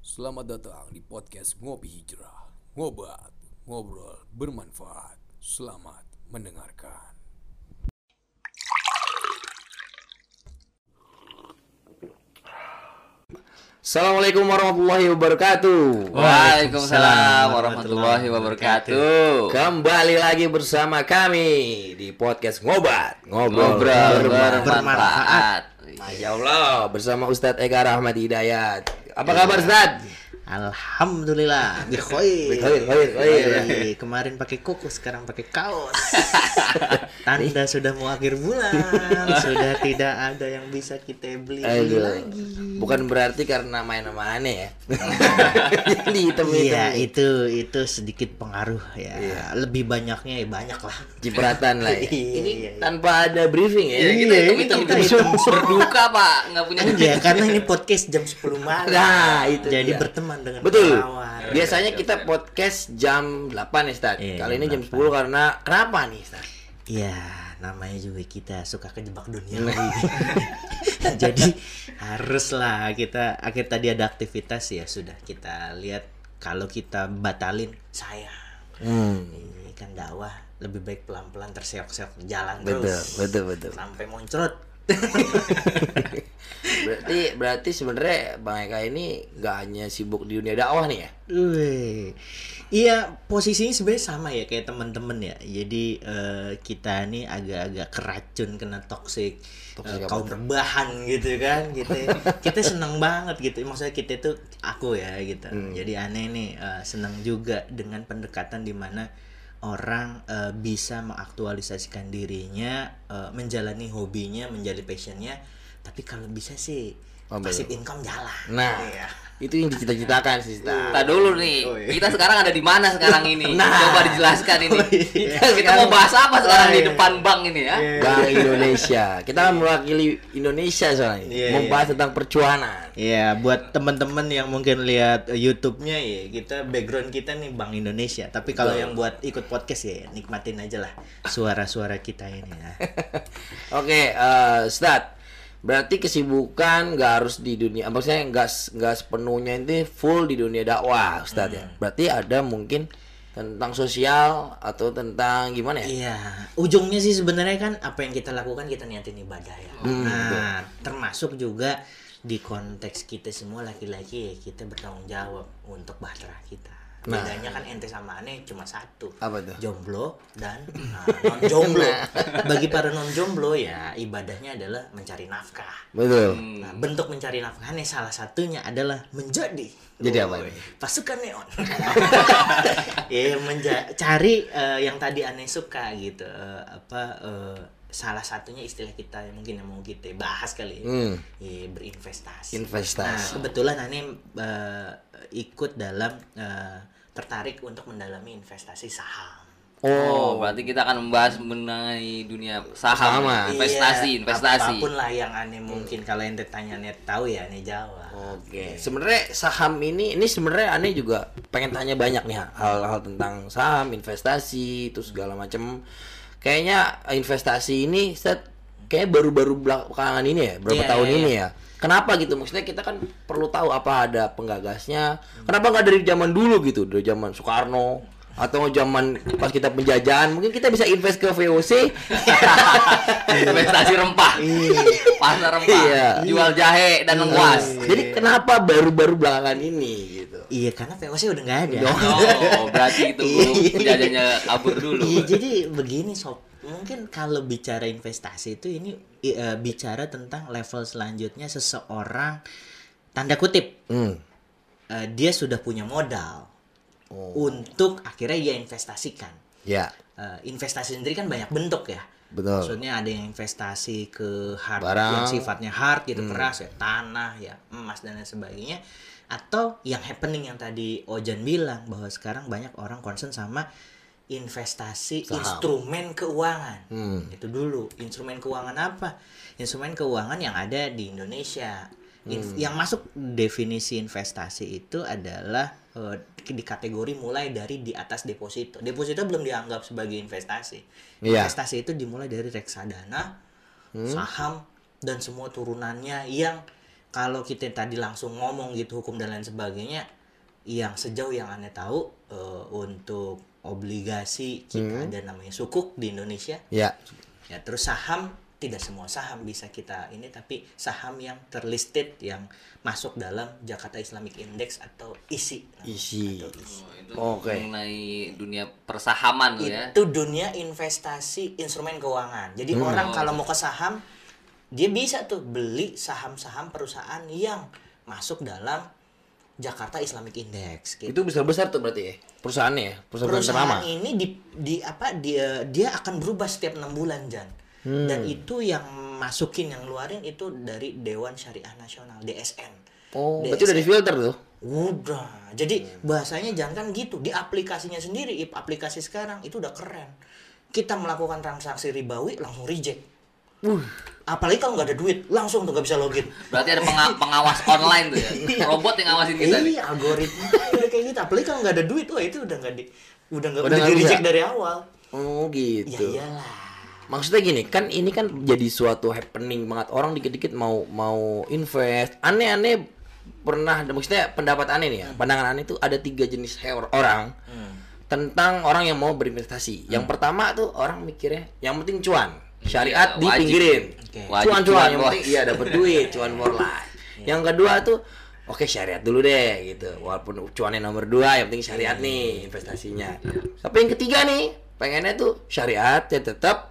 Selamat datang di podcast Ngopi Hijrah. Ngobat, ngobrol bermanfaat. Selamat mendengarkan. Assalamualaikum warahmatullahi wabarakatuh. Waalaikumsalam warahmatullahi wabarakatuh. Kembali lagi bersama kami di podcast Ngobat Ngobrol, Ngobrol Bermanfaat. Masya Allah bersama Ustadz Eka Rahmat Hidayat. Apa kabar Ustadz? Alhamdulillah, bikhoir, bikhoir. Yoi, Kemarin pakai kuku, sekarang pakai kaos. Tanda sudah mau akhir bulan, sudah tidak ada yang bisa kita beli lagi. Bukan berarti karena main sama aneh ya. Jadi hitam Iya, itu itu sedikit pengaruh ya. Iya. Lebih banyaknya ya banyak lah. Cipratan lah ya. Iya, Ini iya, iya. tanpa ada briefing ya. Ya, kita Iya, hitung kita hitung. berduka pak nggak punya Iya, karena ini podcast jam 10 malam. Nah, itu Jadi dia. Dengan Betul. kawan. Biasanya kita podcast jam 8 ya, Ustaz. Iya, Kali ini jam jam 10 karena kenapa nih, Ustaz? Iya, namanya juga kita suka kejebak dunia. Nah. Jadi haruslah kita akhir tadi ada aktivitas ya sudah kita lihat kalau kita batalin saya. Hmm. Ini kan dakwah lebih baik pelan-pelan terseok-seok jalan Betul, terus betul, betul. sampai muncrat. Berarti berarti sebenarnya Bang Eka ini nggak hanya sibuk di dunia dakwah nih ya? Wih. Iya, posisinya sebenarnya sama ya kayak teman-teman ya. Jadi eh, kita nih agak-agak keracun kena toxic, apa kaum rebahan gitu kan. Kita kita senang banget gitu. Maksudnya kita tuh aku ya gitu. Hmm. Jadi aneh nih eh, senang juga dengan pendekatan di mana orang eh, bisa mengaktualisasikan dirinya, eh, menjalani hobinya, menjadi passionnya. Tapi kalau bisa sih Oh, passive betul. income jalan. Nah, Iya. Itu yang dicita-citakan sih, Ustaz. Kita dulu nih, Oh, iya. kita sekarang ada di mana sekarang ini? Nah. Coba dijelaskan ini. Oh, iya. Kita, mau bahas apa sekarang Oh, di iya. depan bank ini ya? Iya. Bank Indonesia. Kita kan mewakili Indonesia soalnya. Iya, Membahas iya. tentang percuanan. Iya, buat teman-teman yang mungkin lihat eh, YouTube-nya ya, kita background kita nih Bank Indonesia. Tapi kalau yang buat ikut podcast ya, nikmatin aja lah suara-suara kita ini ya. Oke, eh Ustaz. Berarti kesibukan nggak harus di dunia, maksudnya nggak nggak sepenuhnya itu full di dunia dakwah, Ustaz ya. Berarti ada mungkin tentang sosial atau tentang gimana ya? Iya, ujungnya sih sebenarnya kan apa yang kita lakukan kita niatin ibadah ya. nah, termasuk juga di konteks kita semua laki-laki ya kita bertanggung jawab untuk bahtera kita. Nah. Bedanya kan ente sama aneh cuma satu. Apa tuh? Jomblo dan non jomblo. Bagi para non jomblo ya ibadahnya adalah mencari nafkah. Betul. Nah, bentuk mencari nafkahnya salah satunya adalah menjadi Jadi apa ini? Pasukan neon. ya menja- cari eh, yang tadi aneh suka gitu. Eh, apa eh, salah satunya istilah kita yang mungkin yang mau kita bahas kali ya. Hmm. Ya, berinvestasi. Investasi. Nah, kebetulan aneh eh, ikut dalam eh, tertarik untuk mendalami investasi saham. Oh, berarti kita akan membahas mengenai dunia saham, Sama. investasi, Iya, investasi. Apa pun lah yang aneh mungkin kalau ente tanya net tahu ya aneh jawab. Oke, sebenarnya saham ini ini sebenarnya aneh juga pengen tanya banyak nih hal-hal tentang saham, investasi, itu segala macam. Kayaknya investasi ini set kayak baru-baru belakangan ini ya, berapa Iya, tahun iya, ini ya. Kenapa gitu? Maksudnya kita kan perlu tahu apa ada penggagasnya. Kenapa nggak dari zaman dulu gitu, dari zaman Soekarno atau zaman pas kita penjajahan mungkin kita bisa invest ke VOC investasi rempah, pasar rempah, Iya. jual jahe dan lengkuas. jadi kenapa baru-baru belakangan ini gitu Iya karena VOC udah nggak ada. Oh, berarti itu penjajahnya kabur dulu. Iya jadi begini sob, mungkin kalau bicara investasi itu ini eh, bicara tentang level selanjutnya seseorang tanda kutip hmm. eh, dia sudah punya modal untuk akhirnya dia investasikan. ya Eh, investasi sendiri kan banyak bentuk ya. Betul. Maksudnya ada yang investasi ke hard Barang. yang sifatnya hard gitu keras ya, tanah ya, emas dan lain sebagainya. Atau yang happening yang tadi Ojan bilang bahwa sekarang banyak orang concern sama investasi Saham. instrumen keuangan. Hmm. Itu dulu, instrumen keuangan apa? Instrumen keuangan yang ada di Indonesia. Inf- Hmm. Yang masuk definisi investasi itu adalah eh, di kategori mulai dari di atas deposito. Deposito belum dianggap sebagai investasi. Iya. Investasi itu dimulai dari reksadana, saham dan semua turunannya yang kalau kita tadi langsung ngomong gitu hukum dan lain sebagainya yang sejauh yang aneh tahu eh, untuk obligasi kita ada namanya sukuk di Indonesia Ya. ya terus saham tidak semua saham bisa kita ini tapi saham yang terlisted yang masuk dalam Jakarta Islamic Index atau ISI Isi. Oh, itu Oke. mengenai dunia persahaman tuh ya. itu dunia investasi instrumen keuangan jadi orang kalau mau ke saham dia bisa tuh beli saham-saham perusahaan yang masuk dalam Jakarta Islamic Index gitu. Itu besar besar tuh berarti ya perusahaannya ya perusahaan, perusahaan ternama. ini di di apa dia dia akan berubah setiap enam bulan Jan Hmm. dan itu yang masukin yang luarin itu dari Dewan Syariah Nasional DSN Oh, berarti udah di filter tuh. udah. Jadi bahasanya jangan kan gitu. Di aplikasinya sendiri aplikasi sekarang itu udah keren. Kita melakukan transaksi ribawi langsung reject. Apalagi kalau nggak ada duit langsung tuh nggak bisa login. Berarti ada penga- pengawas online tuh ya. Robot yang ngawasin kita iya algoritma udah kayak gitu. Apalagi kalau nggak ada duit wah itu udah nggak di udah nggak Udah udah, di reject dari awal. Oh ya gitu. iyalah Maksudnya gini, kan ini kan jadi suatu happening banget. Orang dikit-dikit mau mau invest. Aneh-aneh pernah maksudnya pendapat aneh nih ya. Pandangan aneh itu ada tiga jenis orang tentang orang yang mau berinvestasi. Yang pertama tuh orang mikirnya yang penting cuan. Syariat Iya, wajib. dipinggirin. Oke. Wajib Cuan-cuan cuan, yang penting iya dapat duit, cuan for life. Yang kedua tuh Oke syariat dulu deh gitu Walaupun cuannya nomor dua Yang penting syariat nih investasinya Tapi yang ketiga nih Pengennya tuh syariat ya tetap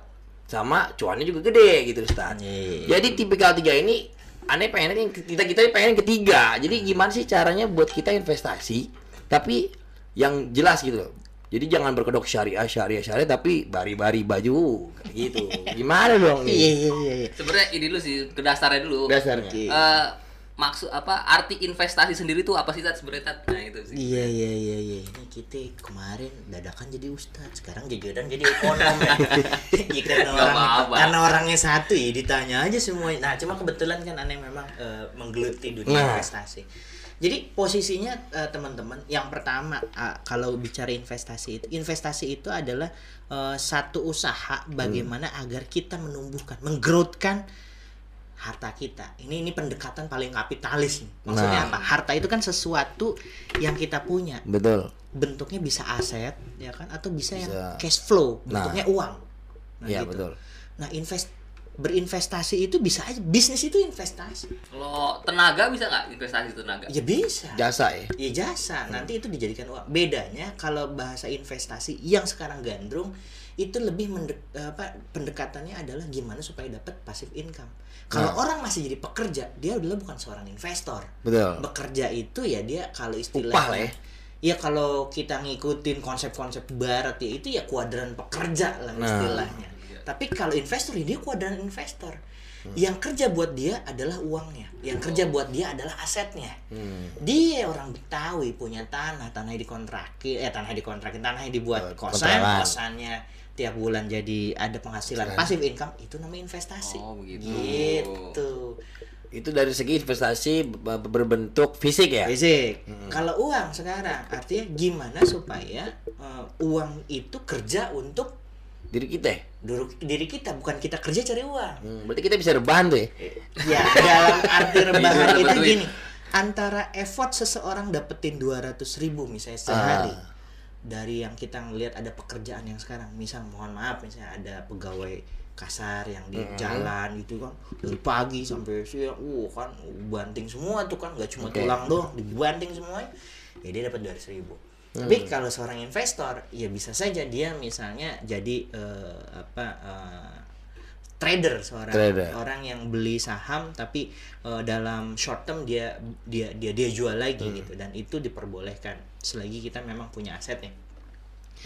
Sama cuannya juga gede gitu Ustaz Iya. Jadi tipikal tiga ini Aneh pengennya yang kita kita pengen yang ketiga Jadi gimana sih caranya buat kita investasi Tapi yang jelas gitu loh jadi jangan berkedok syariah syariah syariah tapi bari-bari baju gitu. Gimana dong iya nih? iya iya iya. Sebenarnya ini dulu sih ke dasarnya dulu. Dasarnya. Eh, maksud apa arti investasi sendiri tuh apa sih Tat sebenarnya Tat? Nah itu sih. Iya iya iya iya. Ini kita kemarin dadakan jadi ustadz, sekarang jadi dan jadi ekonom ya. Iya karena orang apa-apa. karena orangnya satu ya ditanya aja semuanya. Nah cuma kebetulan kan aneh memang eh, menggeluti dunia Nah. investasi. Jadi posisinya eh, teman-teman yang pertama ah, kalau bicara investasi itu, investasi itu adalah eh, satu usaha bagaimana agar kita menumbuhkan, menggrowthkan harta kita. Ini ini pendekatan paling kapitalis nih. Maksudnya Nah. apa? Harta itu kan sesuatu yang kita punya. Betul. Bentuknya bisa aset, ya kan? Atau bisa, yang Bisa. cash flow, Nah. bentuknya uang. Nah, Iya, gitu. betul. Nah, invest berinvestasi itu bisa aja. Bisnis itu investasi. Kalau tenaga bisa nggak investasi tenaga? Ya bisa. Jasa ya. Ya jasa, nanti itu dijadikan uang. Bedanya kalau bahasa investasi yang sekarang gandrung itu lebih mendek, apa pendekatannya adalah gimana supaya dapat passive income. Kalau Nah. orang masih jadi pekerja, dia adalah bukan seorang investor. Betul. Bekerja itu ya dia kalau istilahnya Upah lah ya. Ya kalau kita ngikutin konsep-konsep barat ya itu ya kuadran pekerja lah Nah. istilahnya. Tapi kalau investor ya dia kuadran investor. Yang kerja buat dia adalah uangnya. Yang kerja buat dia adalah asetnya. Dia orang Betawi punya tanah, tanahnya dikontrakin, eh tanahnya dikontrakin, tanahnya dibuat kosan, kosannya tiap bulan jadi ada penghasilan passive income itu namanya investasi. Oh, begitu. Gitu. Itu dari segi investasi ber- berbentuk fisik ya. Fisik. Kalau uang sekarang artinya gimana supaya eh, uang itu kerja untuk Diri kita. ya? dulu diri kita bukan kita kerja cari uang. Hmm, berarti kita bisa rebahan tuh ya. Ya dalam arti rebahan itu duit. gini antara effort seseorang dapetin 200 ribu misalnya sehari Ah. Dari yang kita ngelihat ada pekerjaan yang sekarang. Misal mohon maaf misalnya ada pegawai kasar yang di jalan gitu kan dari pagi sampai siang uh kan banting semua tuh kan nggak cuma Oke. tulang doang dibanting semuanya. Ya dia dapat 200 ribu. Tapi kalau seorang investor ya bisa saja dia misalnya jadi eh, apa eh, trader seorang Trader. orang yang beli saham tapi eh, dalam short term dia dia dia dia jual lagi Hmm. gitu. Dan itu diperbolehkan selagi kita memang punya asetnya.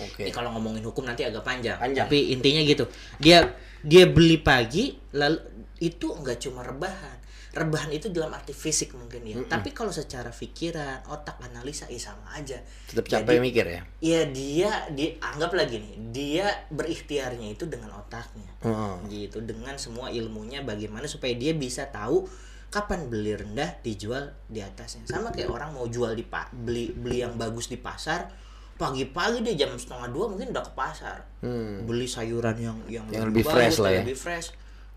Oke. Ini kalau ngomongin hukum nanti agak panjang. Panjang. Tapi intinya gitu. Dia dia beli pagi lalu itu enggak cuma rebahan. Rebahan itu dalam arti fisik mungkin ya. Tapi kalau secara pikiran, otak, analisa ya sama aja. Tetap Jadi, capek mikir ya. Iya dia dia anggap lagi nih dia berikhtiarnya itu dengan otaknya Heeh. gitu dengan semua ilmunya bagaimana supaya dia bisa tahu kapan beli rendah dijual di atasnya sama kayak orang mau jual di pa beli beli yang bagus di pasar pagi-pagi dia jam setengah dua mungkin udah ke pasar Hmm. beli sayuran yang yang, Yang lebih fresh lah ya. lebih fresh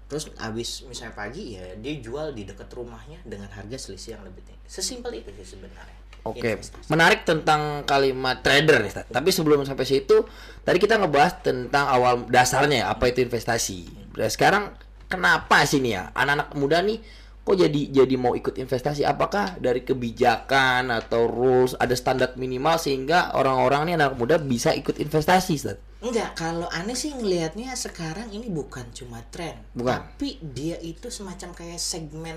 terus abis misalnya pagi ya dia jual di dekat rumahnya dengan harga selisih yang lebih tinggi sesimpel itu sih sebenarnya Oke, Investasi. menarik tentang kalimat trader nih. Tapi sebelum sampai situ, tadi kita ngebahas tentang awal dasarnya ya, apa itu investasi. Nah, sekarang kenapa sih nih ya anak-anak muda nih kok jadi jadi mau ikut investasi? Apakah dari kebijakan atau rules ada standar minimal sehingga orang-orang nih anak muda bisa ikut investasi, Stat? Enggak, kalau aneh sih ngelihatnya sekarang ini bukan cuma tren, Bukan. tapi dia itu semacam kayak segmen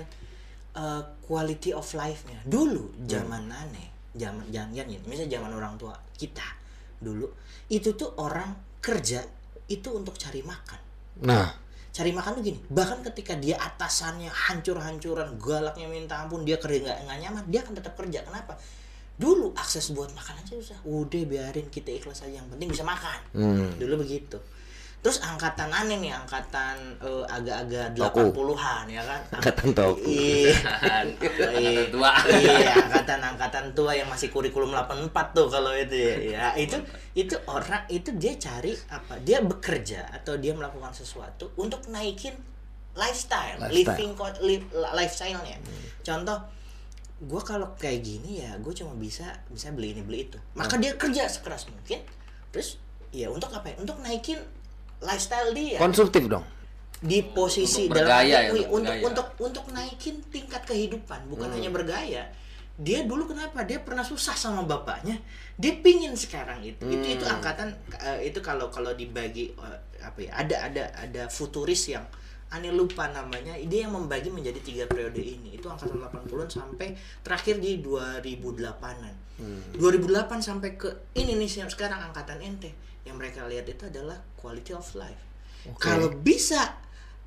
uh, quality of life-nya. Dulu zaman aneh, zaman jangan ini, misalnya zaman orang tua kita dulu itu tuh orang kerja itu untuk cari makan. Nah, Cari makan tuh gini, bahkan ketika dia atasannya hancur-hancuran, galaknya minta ampun, dia kerja nggak nggak nyaman, dia akan tetap kerja. Kenapa? Dulu akses buat makan aja susah. Udah biarin kita ikhlas aja, yang penting bisa makan. Hmm. Dulu begitu. Terus angkatan aneh nih, angkatan eh, agak-agak Toku. 80-an ya kan. Angkatan toku. Iya. Angkatan tua. Iya, angkatan-angkatan tua yang masih kurikulum 84 tuh kalau itu ya. Ya, itu itu orang itu dia cari apa? Dia bekerja atau dia melakukan sesuatu untuk naikin lifestyle, Lifestyle. living li- lifestyle-nya. Contoh gue kalau kayak gini ya gue cuma bisa bisa beli ini beli itu maka dia kerja sekeras mungkin terus ya untuk apa ya untuk naikin lifestyle dia konsumtif dong. di posisi Untuk bergaya ya, arti- untuk untuk bergaya. untuk untuk naikin tingkat kehidupan bukan Hmm. hanya bergaya dia dulu kenapa dia pernah susah sama bapaknya dia pingin sekarang itu itu itu Hmm. angkatan eh, itu kalau kalau dibagi eh, apa ya ada ada ada futuris yang aneh lupa namanya dia yang membagi menjadi tiga periode ini itu angkatan 80-an sampai terakhir di 2008-an Hmm. 2008 sampai ke ini nih sekarang angkatan ente yang mereka lihat itu adalah quality of life kalau bisa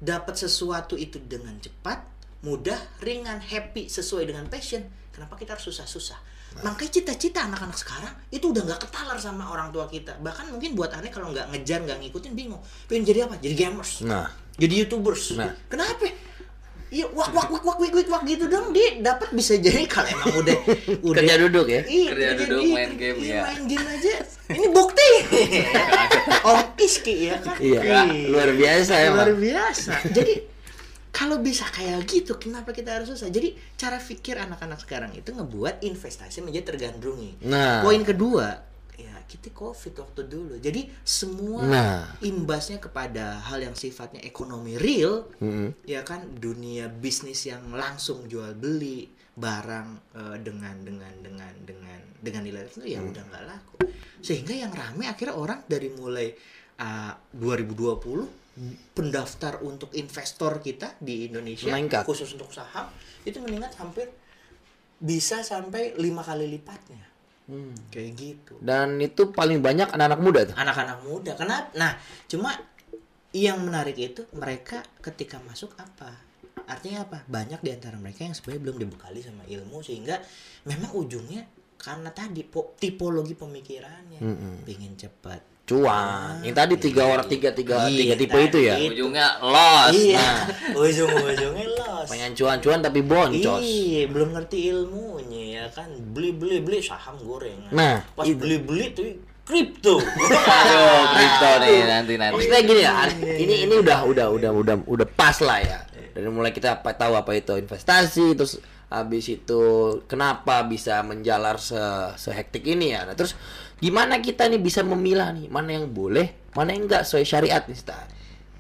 dapat sesuatu itu dengan cepat, mudah, ringan, happy, sesuai dengan passion, kenapa kita harus susah-susah? Makanya cita-cita anak-anak sekarang itu udah nggak ketalar sama orang tua kita. Bahkan mungkin buat aneh kalau nggak ngejar, nggak ngikutin, bingung. Pengen jadi apa? Jadi gamers. Nah, Jadi youtubers. Nah. Kenapa? Iya, wak wak wak wak wak wak, wak gitu dong. Dia dapat bisa jadi kalau emang udah udah kerja duduk ya. Iya, Kerja kerja duduk, main game, iya, ya. main game aja. Ini bukti. Om Iski ya kan? Iya, luar biasa Luar emang. biasa. Jadi kalau bisa kayak gitu, kenapa kita harus susah? Jadi cara pikir anak-anak sekarang itu ngebuat investasi menjadi tergandrungi. Nah. Poin kedua, ya kita covid waktu dulu. Jadi semua Nah. imbasnya kepada hal yang sifatnya ekonomi real, Mm-mm. ya kan dunia bisnis yang langsung jual beli barang eh, dengan dengan dengan dengan dengan nilai itu ya udah nggak laku sehingga yang rame akhirnya orang dari mulai ah, 2020 pendaftar untuk investor kita di Indonesia Meningkat. khusus untuk saham itu meningkat hampir bisa sampai lima kali lipatnya kayak gitu Dan itu paling banyak anak-anak muda tuh. anak-anak muda kenapa nah cuma yang menarik itu mereka ketika masuk apa artinya apa banyak di antara mereka yang sebenarnya belum dibekali sama ilmu sehingga memang ujungnya karena tadi po- tipologi pemikirannya pengen cepat Cuan. Yang tadi tiga orang tiga tiga tiga Iya, tipe itu ya. tadi. Ujungnya loss. iya Nah, ujung-ujungnya los Pengen cuan-cuan tapi boncos. Iya, belum ngerti ilmunya ya kan. Beli beli beli saham gorengan. Nah, pas beli beli tuh kripto. Aduh, kripto nih nanti nanti. Maksudnya gini ya, ini ini udah udah udah udah udah pas lah ya. Dari mulai kita apa tahu apa itu investasi, terus habis itu kenapa bisa menjalar se sehektik ini ya. Nah, terus gimana kita nih bisa memilah nih mana yang boleh, mana yang enggak sesuai syariat nih, Star.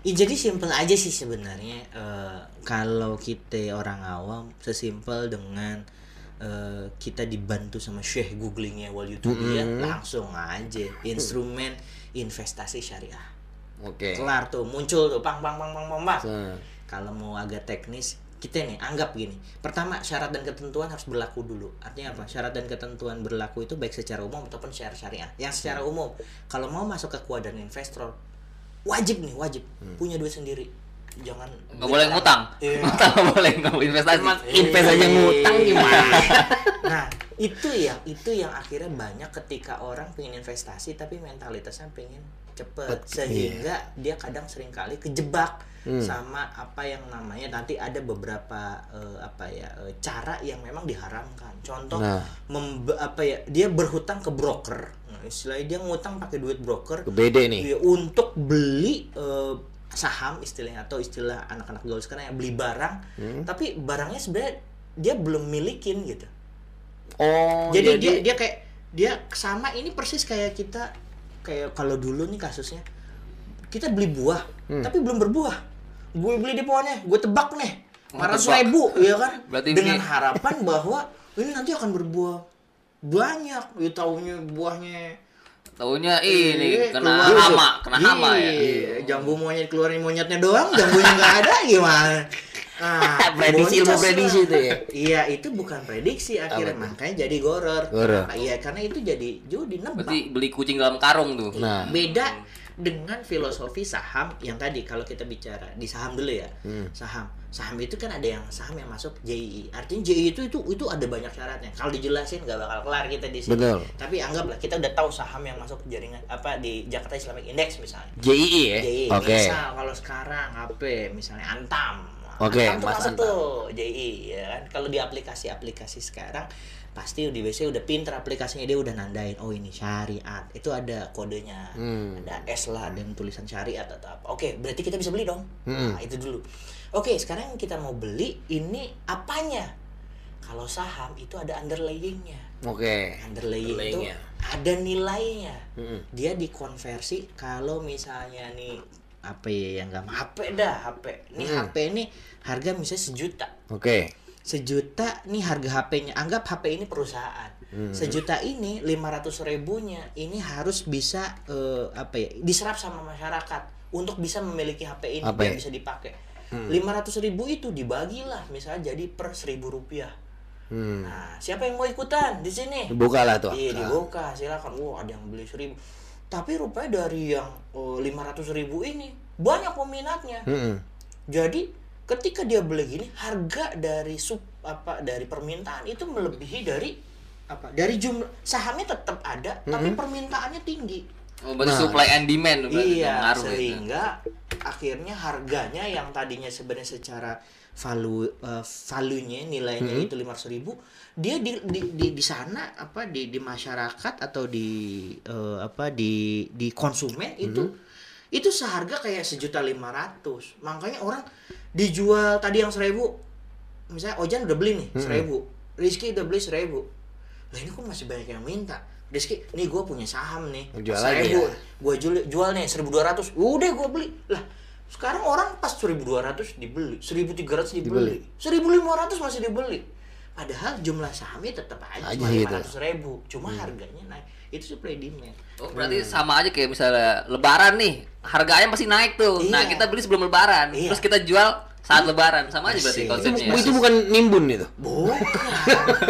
Ya, jadi simpel aja sih sebenarnya Eh, kalau kita orang awam sesimpel dengan eh, kita dibantu sama syekh googlingnya wal YouTube ya langsung aja instrumen investasi syariah. Oke. kelar tuh muncul tuh pang pang pang pang pang, pang. Kalau mau agak teknis kita nih anggap gini. Pertama syarat dan ketentuan harus berlaku dulu. Artinya apa? Syarat dan ketentuan berlaku itu baik secara umum ataupun secara syariah. Yang secara umum kalau mau masuk ke kuadran investor wajib nih wajib. Punya duit sendiri jangan Nggak boleh ngutang. Iya. Ngutang nggak boleh nggak investasi. Invest aja ngutang gimana? nah itu yang itu yang akhirnya banyak ketika orang pengen investasi tapi mentalitasnya pengen cepet sehingga dia kadang sering kali kejebak sama apa yang namanya nanti ada beberapa eh, apa ya eh, cara yang memang diharamkan contoh Nah. apa ya dia berhutang ke broker nah, istilahnya dia ngutang pakai duit broker Ke BD nih. Iya, untuk beli eh, saham istilahnya atau istilah anak-anak gaul sekarang yang beli barang Hmm. tapi barangnya sebenarnya dia belum milikin gitu Oh, jadi, dia dia kayak dia sama ini persis kayak kita kayak kalau dulu nih kasusnya kita beli buah Hmm. tapi belum berbuah gue beli di pohonnya gue tebak nih 400 tebak. ribu ya kan Berarti dengan ini- harapan bahwa ini nanti akan berbuah banyak ya taunya buahnya Taunya ini Eh, kena keluar. hama, kena hama ya. Iya, jambu monyet keluarin monyetnya doang jambunya nggak ada gimana Ah, prediksi ilmu prediksi itu ya. Iya, itu bukan prediksi akhirnya makanya jadi goror. Goror. Kenapa? Iya, karena itu jadi judi nebak. Berarti beli kucing dalam karung tuh. Nah, Beda dengan filosofi saham yang tadi kalau kita bicara di saham dulu ya. Hmm. Saham. Saham itu kan ada yang saham yang masuk JII. Artinya JII itu itu itu ada banyak syaratnya. Kalau dijelasin nggak bakal kelar kita di sini. Betul. Tapi anggaplah kita udah tahu saham yang masuk jaringan apa di Jakarta Islamic Index misalnya. JII ya. JII. Oke. Misal kalau sekarang HP misalnya Antam. Oke, Mas masuk Antam. tuh JII ya kan. Kalau di aplikasi-aplikasi sekarang pasti di biasanya udah pinter aplikasinya dia udah nandain oh ini syariat itu ada kodenya Hmm. ada S lah dan tulisan syariat atau apa oke berarti kita bisa beli dong Hmm. nah itu dulu oke sekarang yang kita mau beli ini apanya kalau saham itu ada underlayingnya Oke. underlaying itu ada nilainya Mm-mm. dia dikonversi kalau misalnya nih apa ya yang nggak HP dah HP nih Hmm. HP ini harga misalnya sejuta Oke. sejuta nih harga HP-nya anggap HP ini perusahaan Hmm. sejuta ini 500 ribunya ini harus bisa eh, apa ya diserap sama masyarakat untuk bisa memiliki HP ini HP. biar bisa dipakai Hmm. 500 ribu itu dibagilah misalnya jadi per seribu rupiah Hmm. nah siapa yang mau ikutan di sini Buka lah tuh. Iya Nah. dibuka silakan. Wah ada yang beli seribu. Tapi rupanya dari yang lima ratus ribu ini banyak peminatnya. Mm-mm. Jadi ketika dia beli gini harga dari sub apa dari permintaan itu melebihi dari apa dari jumlah sahamnya tetap ada tapi permintaannya tinggi. Oh, berarti Nah. supply and demand berarti Iya, ngaruh itu. Akhirnya harganya yang tadinya sebenarnya secara value eh, value-nya nilainya Hmm. itu 500.000 ribu dia di di di, di sana apa di di masyarakat atau di eh, apa di di konsumen itu Hmm. itu seharga kayak sejuta lima ratus makanya orang dijual tadi yang seribu misalnya Ojan udah beli nih Hmm. seribu Rizky udah beli seribu lah ini kok masih banyak yang minta Rizky nih gue punya saham nih. Jual seribu ya? gue jual jual nih 1200 udah gue beli. Lah sekarang orang pas 1200 dibeli 1300 dibeli. 1500 masih dibeli. Padahal jumlah sahamnya tetap aja Aja cuma gitu. 500 ribu. Cuma harganya naik. Itu supply demand. Oh, berarti sama aja kayak misalnya lebaran nih, harganya pasti naik tuh. Nah, Iya. kita beli sebelum lebaran, Iya. terus kita jual saat lebaran. Sama aja berarti Asik. Itu, konsepnya. itu bukan nimbun itu. bukan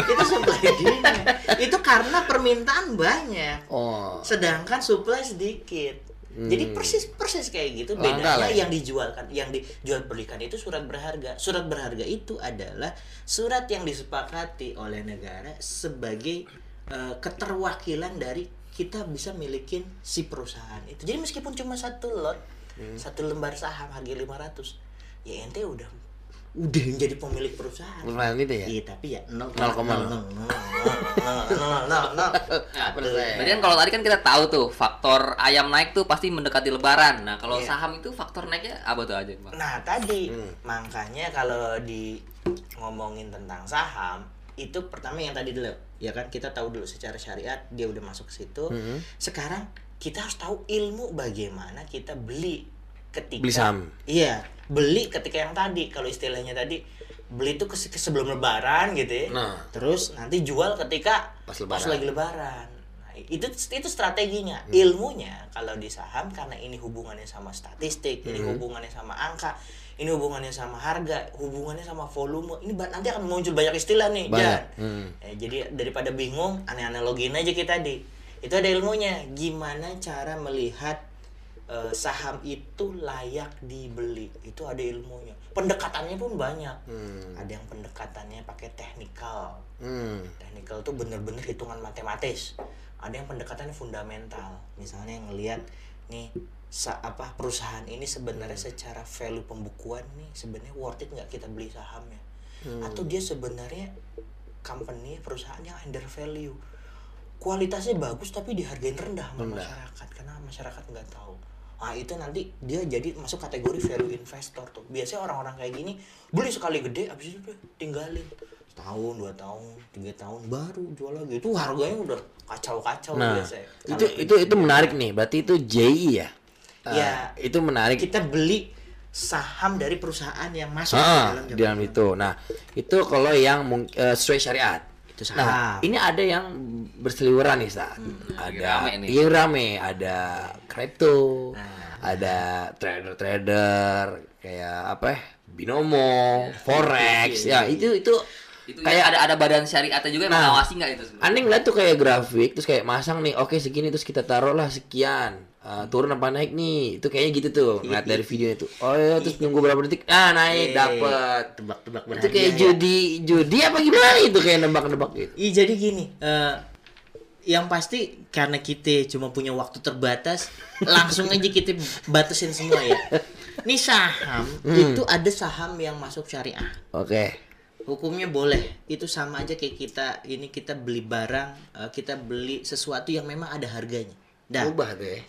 itu supply demand itu karena permintaan banyak Oh. sedangkan supply sedikit jadi persis persis kayak gitu Langka bedanya lah ya. yang dijualkan yang dijual belikan itu surat berharga surat berharga itu adalah surat yang disepakati oleh negara sebagai eh, keterwakilan dari kita bisa milikin si perusahaan itu jadi meskipun cuma satu lot satu lembar saham harga 500 ya ente udah udah jadi pemilik perusahaan Perusahaan itu ya. Iya tapi ya nol Nol koma nol nol. nol nol nol nol nol nol. persen. Berarti kan kalau tadi kan kita tahu tuh faktor ayam naik tuh pasti mendekati lebaran. Nah, kalau Iya. saham itu faktor naiknya apa tuh aja, Bang? Nah tadi makanya kalau di ngomongin tentang saham itu pertama yang tadi dulu ya kan kita tahu dulu secara syariat dia udah masuk ke situ. Sekarang kita harus tahu ilmu bagaimana kita beli ketika Beli saham. Iya beli ketika yang tadi kalau istilahnya tadi beli itu ke, ke sebelum lebaran gitu ya. Nah. Terus nanti jual ketika Pas lebaran. lagi lebaran. Nah, itu itu strateginya. Ilmunya kalau di saham karena ini hubungannya sama statistik, ini hubungannya sama angka, ini hubungannya sama harga, hubungannya sama volume. Ini nanti akan muncul banyak istilah nih, Banyak. Jan. Hmm. Ya, jadi daripada bingung, aneh-analogiin aja kita di. Itu ada ilmunya. Gimana cara melihat eh, saham itu layak dibeli? Itu ada ilmunya. Pendekatannya pun banyak. Ada yang pendekatannya pakai teknikal. Hmm. Teknikal itu bener-bener hitungan matematis. Ada yang pendekatannya fundamental. Misalnya yang ngelihat nih sa apa perusahaan ini sebenarnya secara value pembukuan nih sebenarnya worth it nggak kita beli sahamnya atau dia sebenarnya company perusahaan yang under value kualitasnya bagus tapi dihargain rendah sama masyarakat karena masyarakat nggak tahu Nah itu nanti dia jadi masuk kategori value investor tuh. Biasanya orang-orang kayak gini beli sekali gede, abis itu udah tinggalin tahun dua tahun tiga tahun baru jual lagi itu harganya udah kacau-kacau Nah, biasanya. itu itu itu menarik nih. Berarti itu JI ya? Eh, Ya. itu menarik. kita beli saham dari perusahaan yang masuk Ah, dalam dalam itu. Nah, itu kalau yang mung- eh, sesuai syariat. Itu Nah, saham. ini ada yang berseliweran nih, Sa. lagi ada rame iya rame, ada kripto, Nah. ada trader-trader kayak apa ya? Binomo, forex. Ya, itu itu Itu kayak ada ada badan syariatnya juga yang Nah. mengawasi nggak itu? Aneh ngeliat tuh kayak grafik terus kayak masang nih oke segini terus kita taruh lah sekian Uh, turun apa naik nih itu kayaknya gitu tuh ngeliat dari videonya tuh oh ya terus nunggu berapa detik ah naik Eh, dapet tebak-tebak itu kayak ya. judi judi apa gimana itu kayak nebak-nebak gitu Iya jadi gini, eh, yang pasti karena kita cuma punya waktu terbatas, langsung aja kita batasin semua ya. Ini saham itu ada saham yang masuk syariah. oke Hukumnya boleh. Itu sama aja kayak kita ini kita beli barang, eh, kita beli sesuatu yang memang ada harganya. Dah. ubah tuh ya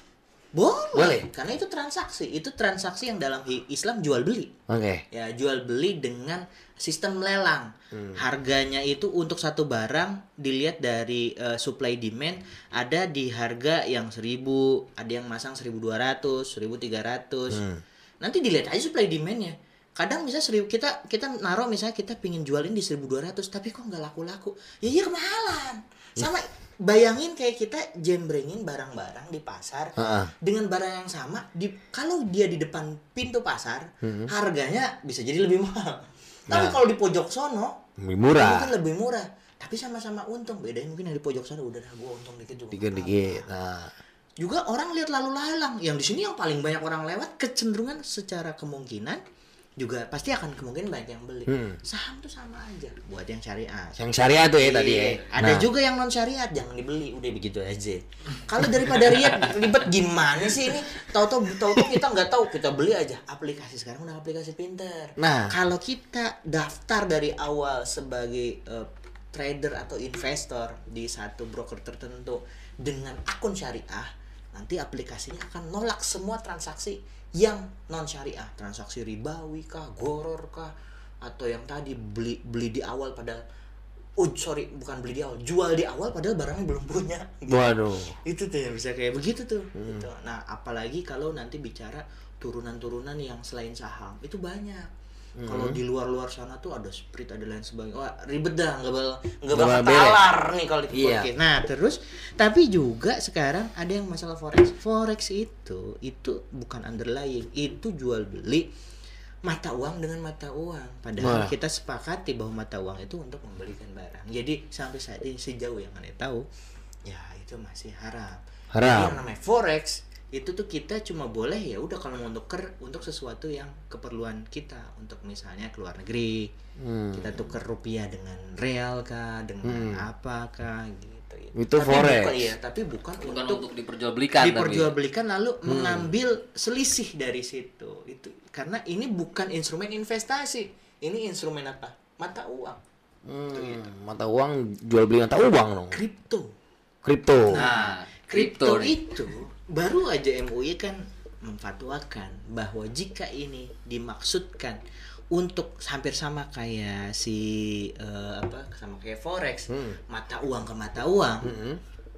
Boleh. Boleh. Karena itu transaksi. Itu transaksi yang dalam Islam jual beli. oke Ya, jual beli dengan sistem lelang. Harganya itu untuk satu barang dilihat dari eh, supply demand ada di harga yang 1000, ada yang masang 1200, 1300. Nanti dilihat aja supply demandnya. Kadang bisa seribu kita kita naruh misalnya kita pingin jualin di 1200 tapi kok nggak laku-laku. Ya iya kemahalan. Sama bayangin kayak kita jembrengin barang-barang di pasar Heeh. dengan barang yang sama di kalau dia di depan pintu pasar harganya bisa jadi lebih mahal. Tapi Nah. kalau di pojok sono lebih murah. mungkin lebih murah. Tapi sama-sama untung. Bedanya mungkin yang di pojok sono udah dah gua untung dikit juga. Dikit dikit nah. Juga orang lihat lalu lalang. Yang di sini yang paling banyak orang lewat kecenderungan secara kemungkinan juga pasti akan kemungkinan banyak yang beli Hmm. saham tuh sama aja buat yang syariah yang syariah tuh ya tadi ya Iya. Ada Nah, juga yang non syariat, jangan dibeli, udah begitu aja. Kalau daripada ribet, ribet gimana sih ini? Tahu-tahu tahu-tahu kita nggak tahu, kita beli aja. Aplikasi sekarang udah aplikasi pinter. Nah. kalau kita daftar dari awal sebagai eh, trader atau investor di satu broker tertentu dengan akun syariah, nanti aplikasinya akan nolak semua transaksi yang non syariah, transaksi ribawi kah, goror kah, atau yang tadi beli beli di awal padahal oh sorry bukan beli di awal jual di awal padahal barangnya belum punya. Waduh. Itu tuh yang bisa kayak begitu tuh. Gitu. nah apalagi kalau nanti bicara turunan-turunan yang selain saham itu banyak kalau di luar-luar sana tuh ada sprint ada lain sebagainya. Wah ribet dah nggak bakal nggak bakal talar nih kalau di Iya. nah terus tapi juga sekarang ada yang masalah forex. Forex itu itu bukan underlying. Itu jual beli mata uang dengan mata uang. Padahal Wah. kita sepakati bahwa mata uang itu untuk membelikan barang. Jadi sampai saat ini sejauh yang aneh tahu ya itu masih haram. Haram. Jadi yang namanya forex itu tuh kita cuma boleh ya udah kalau mau nuker untuk sesuatu yang keperluan kita untuk misalnya ke luar negeri Hmm. kita tuker rupiah dengan real kah dengan apa kah gitu, gitu. Itu Tapi forex. bukan, iya tapi bukan, Bukan untuk untuk diperjualbelikan tapi. diperjualbelikan lalu Hmm. mengambil selisih dari situ itu karena ini bukan instrumen investasi ini instrumen apa mata uang Hmm, mata uang jual beli mata uang dong kripto kripto Nah, kripto itu baru aja MUI kan memfatwakan bahwa jika ini dimaksudkan untuk hampir sama kayak si eh, apa sama kayak forex Hmm. mata uang ke mata uang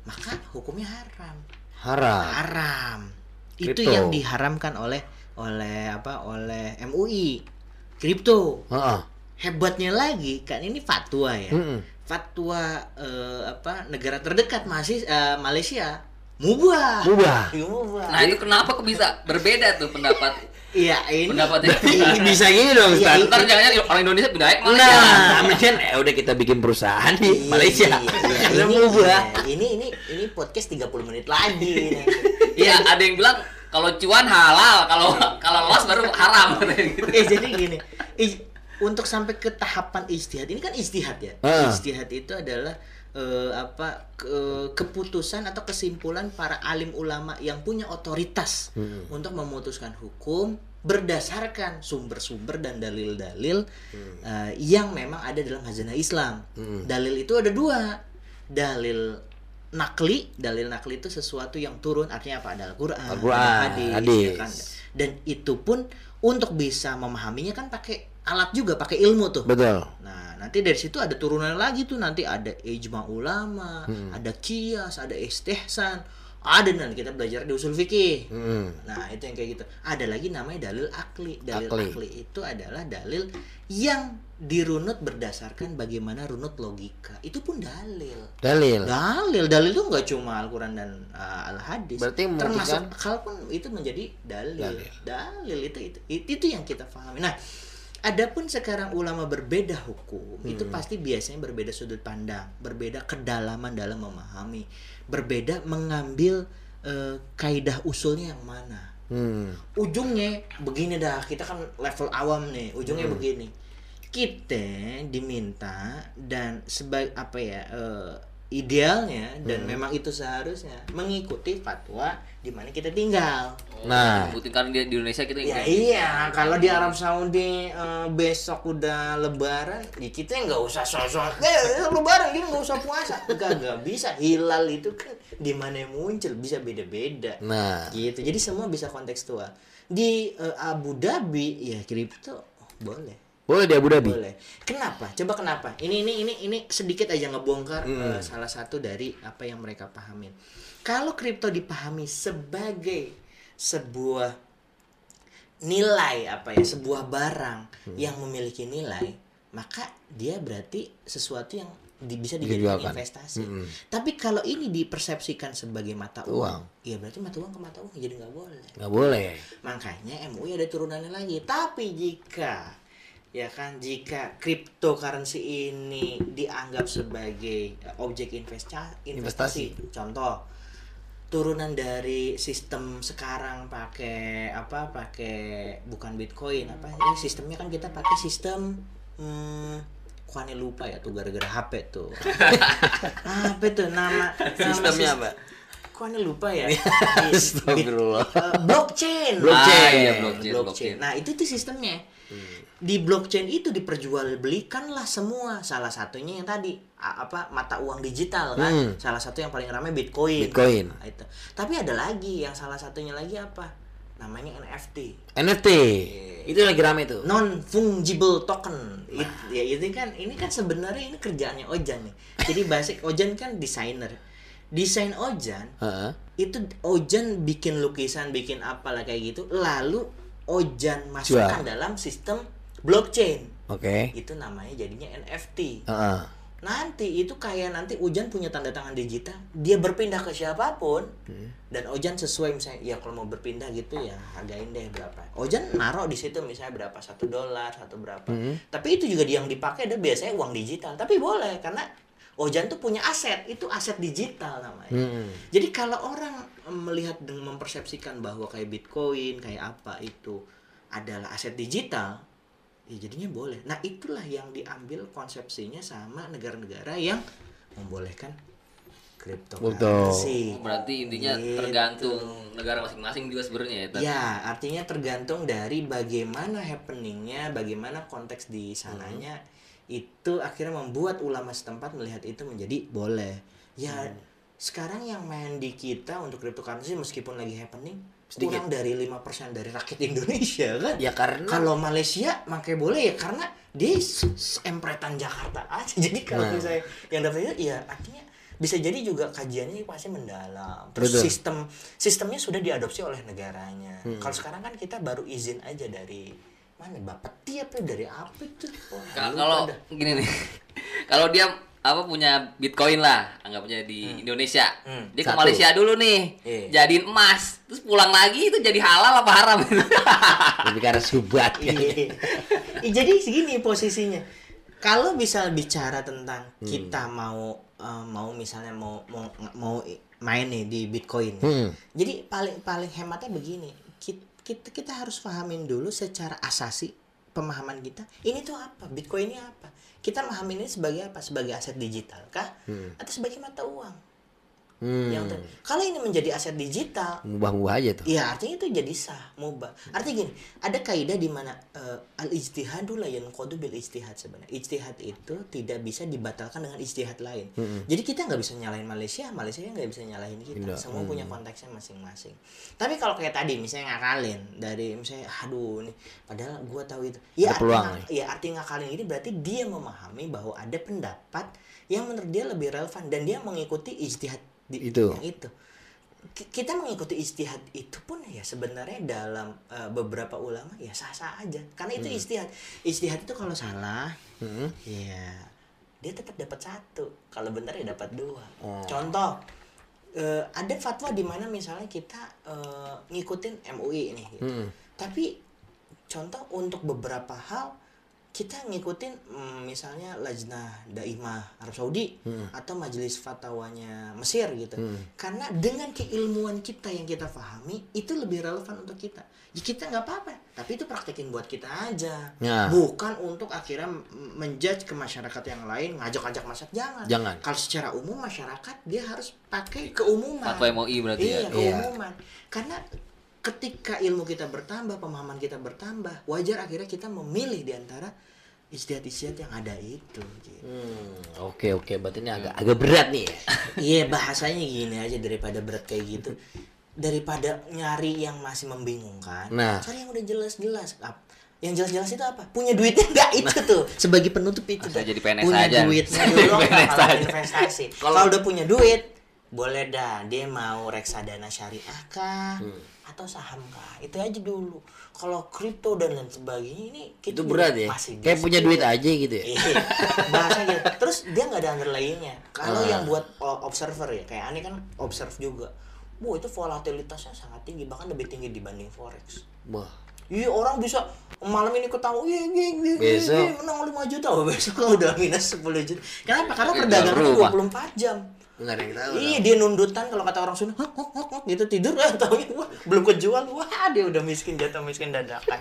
maka hukumnya haram. Haram. Haram. Itu yang diharamkan oleh oleh apa oleh MUI kripto. Hebatnya lagi kan ini fatwa ya. Mm-mm. fatwa eh, apa negara terdekat masih eh, Malaysia mubah Mubah. mubah Nah, itu kenapa kok bisa berbeda tuh pendapat iya ini pendapatnya? Bisa gini dong Iya, Ustaz. Ntar jangan-jangan orang Indonesia pindah ke Malaysia. Nah, mungkin eh udah kita bikin perusahaan di Iya, Malaysia. iya, iya. Ini, mubah. iya, ini ini ini podcast 30 menit lagi. Iya, ada yang bilang kalau cuan halal, kalau kalau loss baru haram gitu. eh jadi gini untuk sampai ke tahapan istihad ini kan istihad ya Ah. istihad itu adalah eh, apa ke- keputusan atau kesimpulan para alim ulama yang punya otoritas untuk memutuskan hukum berdasarkan sumber-sumber dan dalil-dalil eh, yang memang ada dalam hazanah Islam. Dalil itu ada dua. Dalil nakli dalil nakli itu sesuatu yang turun artinya apa? Ada Al-Qur'an, ada hadis, hadis. ya kan? dan itu pun untuk bisa memahaminya kan pakai alat juga pakai ilmu tuh. Betul. Nah, nanti dari situ ada turunan lagi tuh nanti ada ijma ulama, ada kias, ada istihsan, ada nanti kita belajar di usul fikih. Hmm. Nah, itu yang kayak gitu. Ada lagi namanya dalil akli. Dalil Akli. akli, itu adalah dalil yang dirunut berdasarkan bagaimana runut logika. Itu pun dalil. Dalil. Dalil, dalil itu nggak cuma Al-Quran dan uh, Al-Hadis. Berarti termasuk membuktikan- akal pun itu menjadi dalil. Dalil. Dalil, itu, itu itu itu yang kita pahami. Nah, adapun sekarang ulama berbeda hukum, itu Hmm. pasti biasanya berbeda sudut pandang, berbeda kedalaman dalam memahami, berbeda mengambil eh, kaidah usulnya yang mana Hmm. ujungnya begini dah kita kan level awam nih ujungnya begini kita diminta dan sebagai apa ya eh, idealnya dan memang itu seharusnya mengikuti fatwa di mana kita tinggal. Nah. Bukti karena dia di Indonesia kita ya iya kalau di Arab Saudi eh, besok udah lebaran ya kita nggak usah sosok. Eh lebaran kita nggak usah puasa. Nggak nggak bisa. Hilal itu kan di mana muncul bisa beda-beda. Nah. gitu. Jadi semua bisa kontekstual. Di eh, Abu Dhabi ya kripto boleh Boleh di Abu Dhabi. boleh kenapa coba kenapa ini ini ini ini sedikit aja ngebongkar Hmm. eh, salah satu dari apa yang mereka pahamin kalau kripto dipahami sebagai sebuah nilai apa ya sebuah barang Hmm. yang memiliki nilai maka dia berarti sesuatu yang di- bisa Dijualkan. dijadikan investasi Mm-mm. tapi kalau ini dipersepsikan sebagai mata Uang. uang ya berarti mata uang ke mata uang jadi nggak boleh Nggak boleh. Makanya MUI ada turunannya lagi. Tapi jika ya kan jika cryptocurrency ini dianggap sebagai eh, objek investa investasi, contoh turunan dari sistem sekarang pakai apa pakai bukan bitcoin apa ini sistemnya kan kita pakai sistem hmm, Kok aneh lupa ya tuh gara-gara HP tuh apa tuh nama, nama Sistemnya sis- apa? Kok aneh lupa ya? Astagfirullah. eh, blockchain. Blockchain. Ah, iya, Blockchain. blockchain, blockchain. Nah, itu tuh sistemnya. Di blockchain itu diperjualbelikanlah semua. Salah satunya yang tadi apa mata uang digital kan. Hmm. Salah satu yang paling ramai Bitcoin. Bitcoin. Nah, itu. Tapi ada lagi yang salah satunya lagi apa? Namanya NFT. NFT. Itu lagi rame tuh. non fungible token It- ya itu kan ini kan sebenarnya ini kerjaannya Ojan nih jadi basic Ojan kan desainer desain Ojan Heeh. itu Ojan bikin lukisan bikin apalah kayak gitu lalu Ojan masukkan Jual. dalam sistem blockchain. Oke. itu namanya jadinya NFT Heeh. nanti itu kayak nanti Ojan punya tanda tangan digital. Dia berpindah ke siapa pun. Dan Ojan sesuai misalnya ya kalau mau berpindah gitu ya hargain deh berapa. Ojan naruh di situ misalnya berapa satu dolar satu berapa. Tapi itu juga yang dipakai ada biasanya uang digital. Tapi boleh karena Ojan tuh punya aset. Itu aset digital namanya. Hmm. jadi kalau orang melihat dan mempersepsikan bahwa kayak Bitcoin kayak apa itu adalah aset digital, ya jadinya boleh. Nah itulah yang diambil konsepsinya sama negara-negara yang membolehkan cryptocurrency. berarti intinya Gitu. tergantung negara masing-masing juga sebenarnya ya. Ya, artinya tergantung dari bagaimana happeningnya, bagaimana konteks di sananya, itu akhirnya membuat ulama setempat melihat itu menjadi boleh. Ya, sekarang yang main di kita untuk cryptocurrency meskipun lagi happening, Sedikit. kurang dari 5% dari rakyat Indonesia kan? Ya karena Kalau Malaysia makai boleh ya karena dia s- empretan Jakarta aja. Jadi kalau Nah. misalnya yang dapat itu ya artinya bisa jadi juga kajiannya pasti mendalam. Terus Betul. sistem sistemnya sudah diadopsi oleh negaranya. Hmm. Kalau sekarang kan kita baru izin aja dari mana Bapeti apa dari apa itu? Kalau gini nih kalau dia apa punya bitcoin lah anggapnya di Indonesia Hmm. dia ke Satu. Malaysia dulu nih Iya. jadiin emas terus pulang lagi itu jadi halal apa haram lebih karena subat kan. Ih, Jadi segini posisinya. Kalau bisa bicara tentang Hmm. kita mau eh, mau misalnya mau mau mau main nih di Bitcoin. Hmm. Jadi paling paling hematnya begini. Kita, kita kita harus pahamin dulu secara asasi pemahaman kita. Ini tuh apa? Bitcoin ini apa? Kita memahami ini sebagai apa? Sebagai aset digital kah? Hmm. Atau sebagai mata uang? Yang ter- kalau ini menjadi aset digital, Mubah-mubah aja tuh. Iya artinya itu jadi sah mubah. Artinya gini, ada kaidah di mana eh, al ijtihadu la yanqadu bil ijtihad sebenarnya. Ijtihad itu tidak bisa dibatalkan dengan ijtihad lain. Jadi kita nggak bisa nyalahin Malaysia, Malaysia nggak bisa nyalahin kita. Tidak. Semua punya konteksnya masing-masing. Tapi kalau kayak tadi misalnya ngakalin dari misalnya aduh nih padahal gua tahu itu. Ya Ada peluang artinya, ya artinya ngakalin ini berarti dia memahami bahwa ada pendapat yang menurut dia lebih relevan dan dia mengikuti ijtihad di, Itu. yang itu Ki- kita mengikuti istihad itu pun ya sebenarnya dalam eh, beberapa ulama ya sah-sah aja karena itu istihad istihad itu kalau salah Hmm. ya dia tetap dapat satu kalau benar ya dapat dua Oh. contoh eh, ada fatwa di mana misalnya kita eh, ngikutin MUI nih gitu. Hmm. tapi contoh untuk beberapa hal kita ngikutin mm, misalnya Lajnah Daimah Arab Saudi atau Majelis Fatwanya Mesir gitu. Karena dengan keilmuan kita yang kita pahami itu lebih relevan untuk kita. Ya kita nggak apa-apa, tapi itu praktekin buat kita aja. Ya. Bukan untuk akhirnya menjudge ke masyarakat yang lain, ngajak-ngajak masyarakat jangan. Jangan. Kalau secara umum masyarakat dia harus pakai keumuman. Fatwa MUI berarti ya? Iya, Iya. keumuman. Karena ketika ilmu kita bertambah, pemahaman kita bertambah, wajar akhirnya kita memilih di antara istiadat-istiadat yang ada itu. gitu. Hmm, Oke oke, berarti ini agak agak berat nih ya. Iya bahasanya gini aja daripada berat kayak gitu. Daripada nyari yang masih membingungkan, Nah. cari yang udah jelas-jelas. Yang jelas-jelas itu apa? Punya duitnya nggak itu tuh. Sebagai penutup itu. Dah. jadi PNS punya aja. duitnya dulu kalau investasi. Kalau udah punya duit, boleh dah dia mau reksadana syariah kah Hmm. Atau saham kah? Itu aja dulu. Kalau kripto dan lain sebagainya ini kita Itu berat ya. masih Kayak punya disebut. duit aja gitu ya. Iya, bahasa gitu. Terus dia nggak ada underlyingnya. Kalau Ah. yang buat observer ya, kayak aneh kan observe juga. Bu itu volatilitasnya sangat tinggi, bahkan lebih tinggi dibanding forex. Wah. Iya orang bisa malam ini ketawa, iya, iya, iya, iya, menang 5 juta, besok udah minus 10 juta. Kenapa? Karena perdagangan rumah. 24 jam. Enggak ada yang tahu. Iya dia nundutan kalau kata orang Sunda, hok hok hok hok, gitu tidur ah taunya wah belum kejual, wah dia udah miskin jatuh miskin dadakan.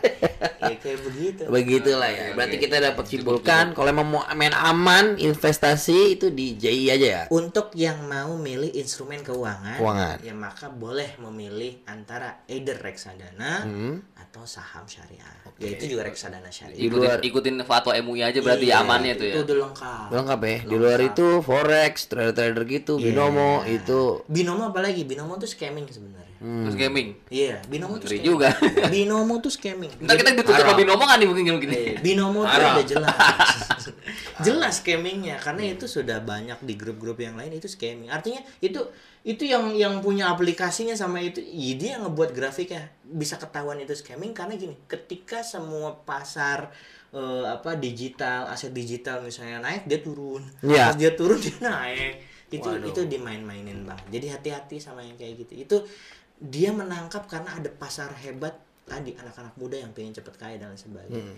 ya kayak begitu. Begitulah ya. Berarti kita dapat simpulkan kalau emang mau main aman investasi itu di JI aja ya. Untuk yang mau milih instrumen keuangan, Keuangan. ya maka boleh memilih antara either reksadana Hmm. atau saham syariah. Ya itu juga reksadana syariah. Di Ikutin, luar- ikutin fatwa MUI aja berarti Iya, amannya tuh ya. Itu udah lengkap. Lengkap ya. Di luar itu forex, trader-trader gitu, Iya. binomo itu Binomo apalagi? Binomo tuh scamming sebenarnya. Terus gaming. Iya, binomo tuh scamming. juga. Binomo tuh scamming. Ntar kita ditutup sama binomo kan nih mungkin mungkin. Binomo tuh udah jelas. jelas scammingnya karena itu sudah banyak di grup-grup yang lain itu scamming. Artinya itu itu yang yang punya aplikasinya sama itu ya dia yang ngebuat grafiknya bisa ketahuan itu scamming karena gini, ketika semua pasar eh, apa digital, aset digital misalnya naik dia turun. Iya. Pas dia turun dia naik. Itu Waduh. itu dimain-mainin banget. Jadi hati-hati sama yang kayak gitu. Itu dia menangkap karena ada pasar hebat tadi anak-anak muda yang pengen cepet kaya dan lain sebagainya.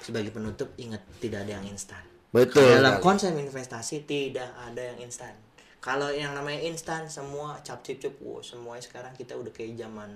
Sebagai penutup ingat tidak ada yang instan. Betul Dalam konsep investasi tidak ada yang instan. Kalau yang namanya instan semua cap cip cup, wow, semuanya sekarang kita udah kayak zaman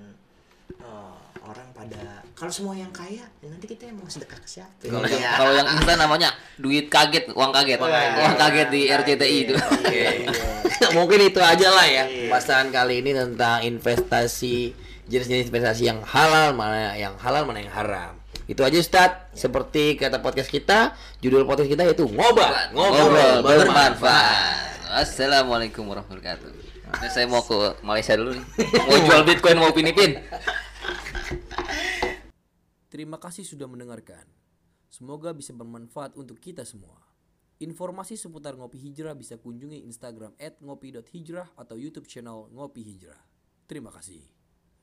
eh, orang pada kalau semua yang kaya ya nanti kita yang mau sedekah ke siapa? Kalau Iya. yang kalau yang instan namanya duit kaget, uang kaget. Uang kaget di RCTI itu. Oke. Mungkin itu aja lah ya Iya. pembahasan kali ini tentang investasi jenis-jenis investasi yang halal mana yang halal mana yang haram. Itu aja Ustadz. Seperti kata podcast kita, judul podcast kita yaitu ngobat, Ngobrol bermanfaat. bermanfaat. Assalamualaikum warahmatullahi wabarakatuh. Nah, saya mau ke Malaysia dulu nih. Mau jual Bitcoin mau pinipin. Terima kasih sudah mendengarkan. Semoga bisa bermanfaat untuk kita semua. Informasi seputar Ngopi Hijrah bisa kunjungi Instagram @ngopi.hijrah atau YouTube channel Ngopi Hijrah. Terima kasih.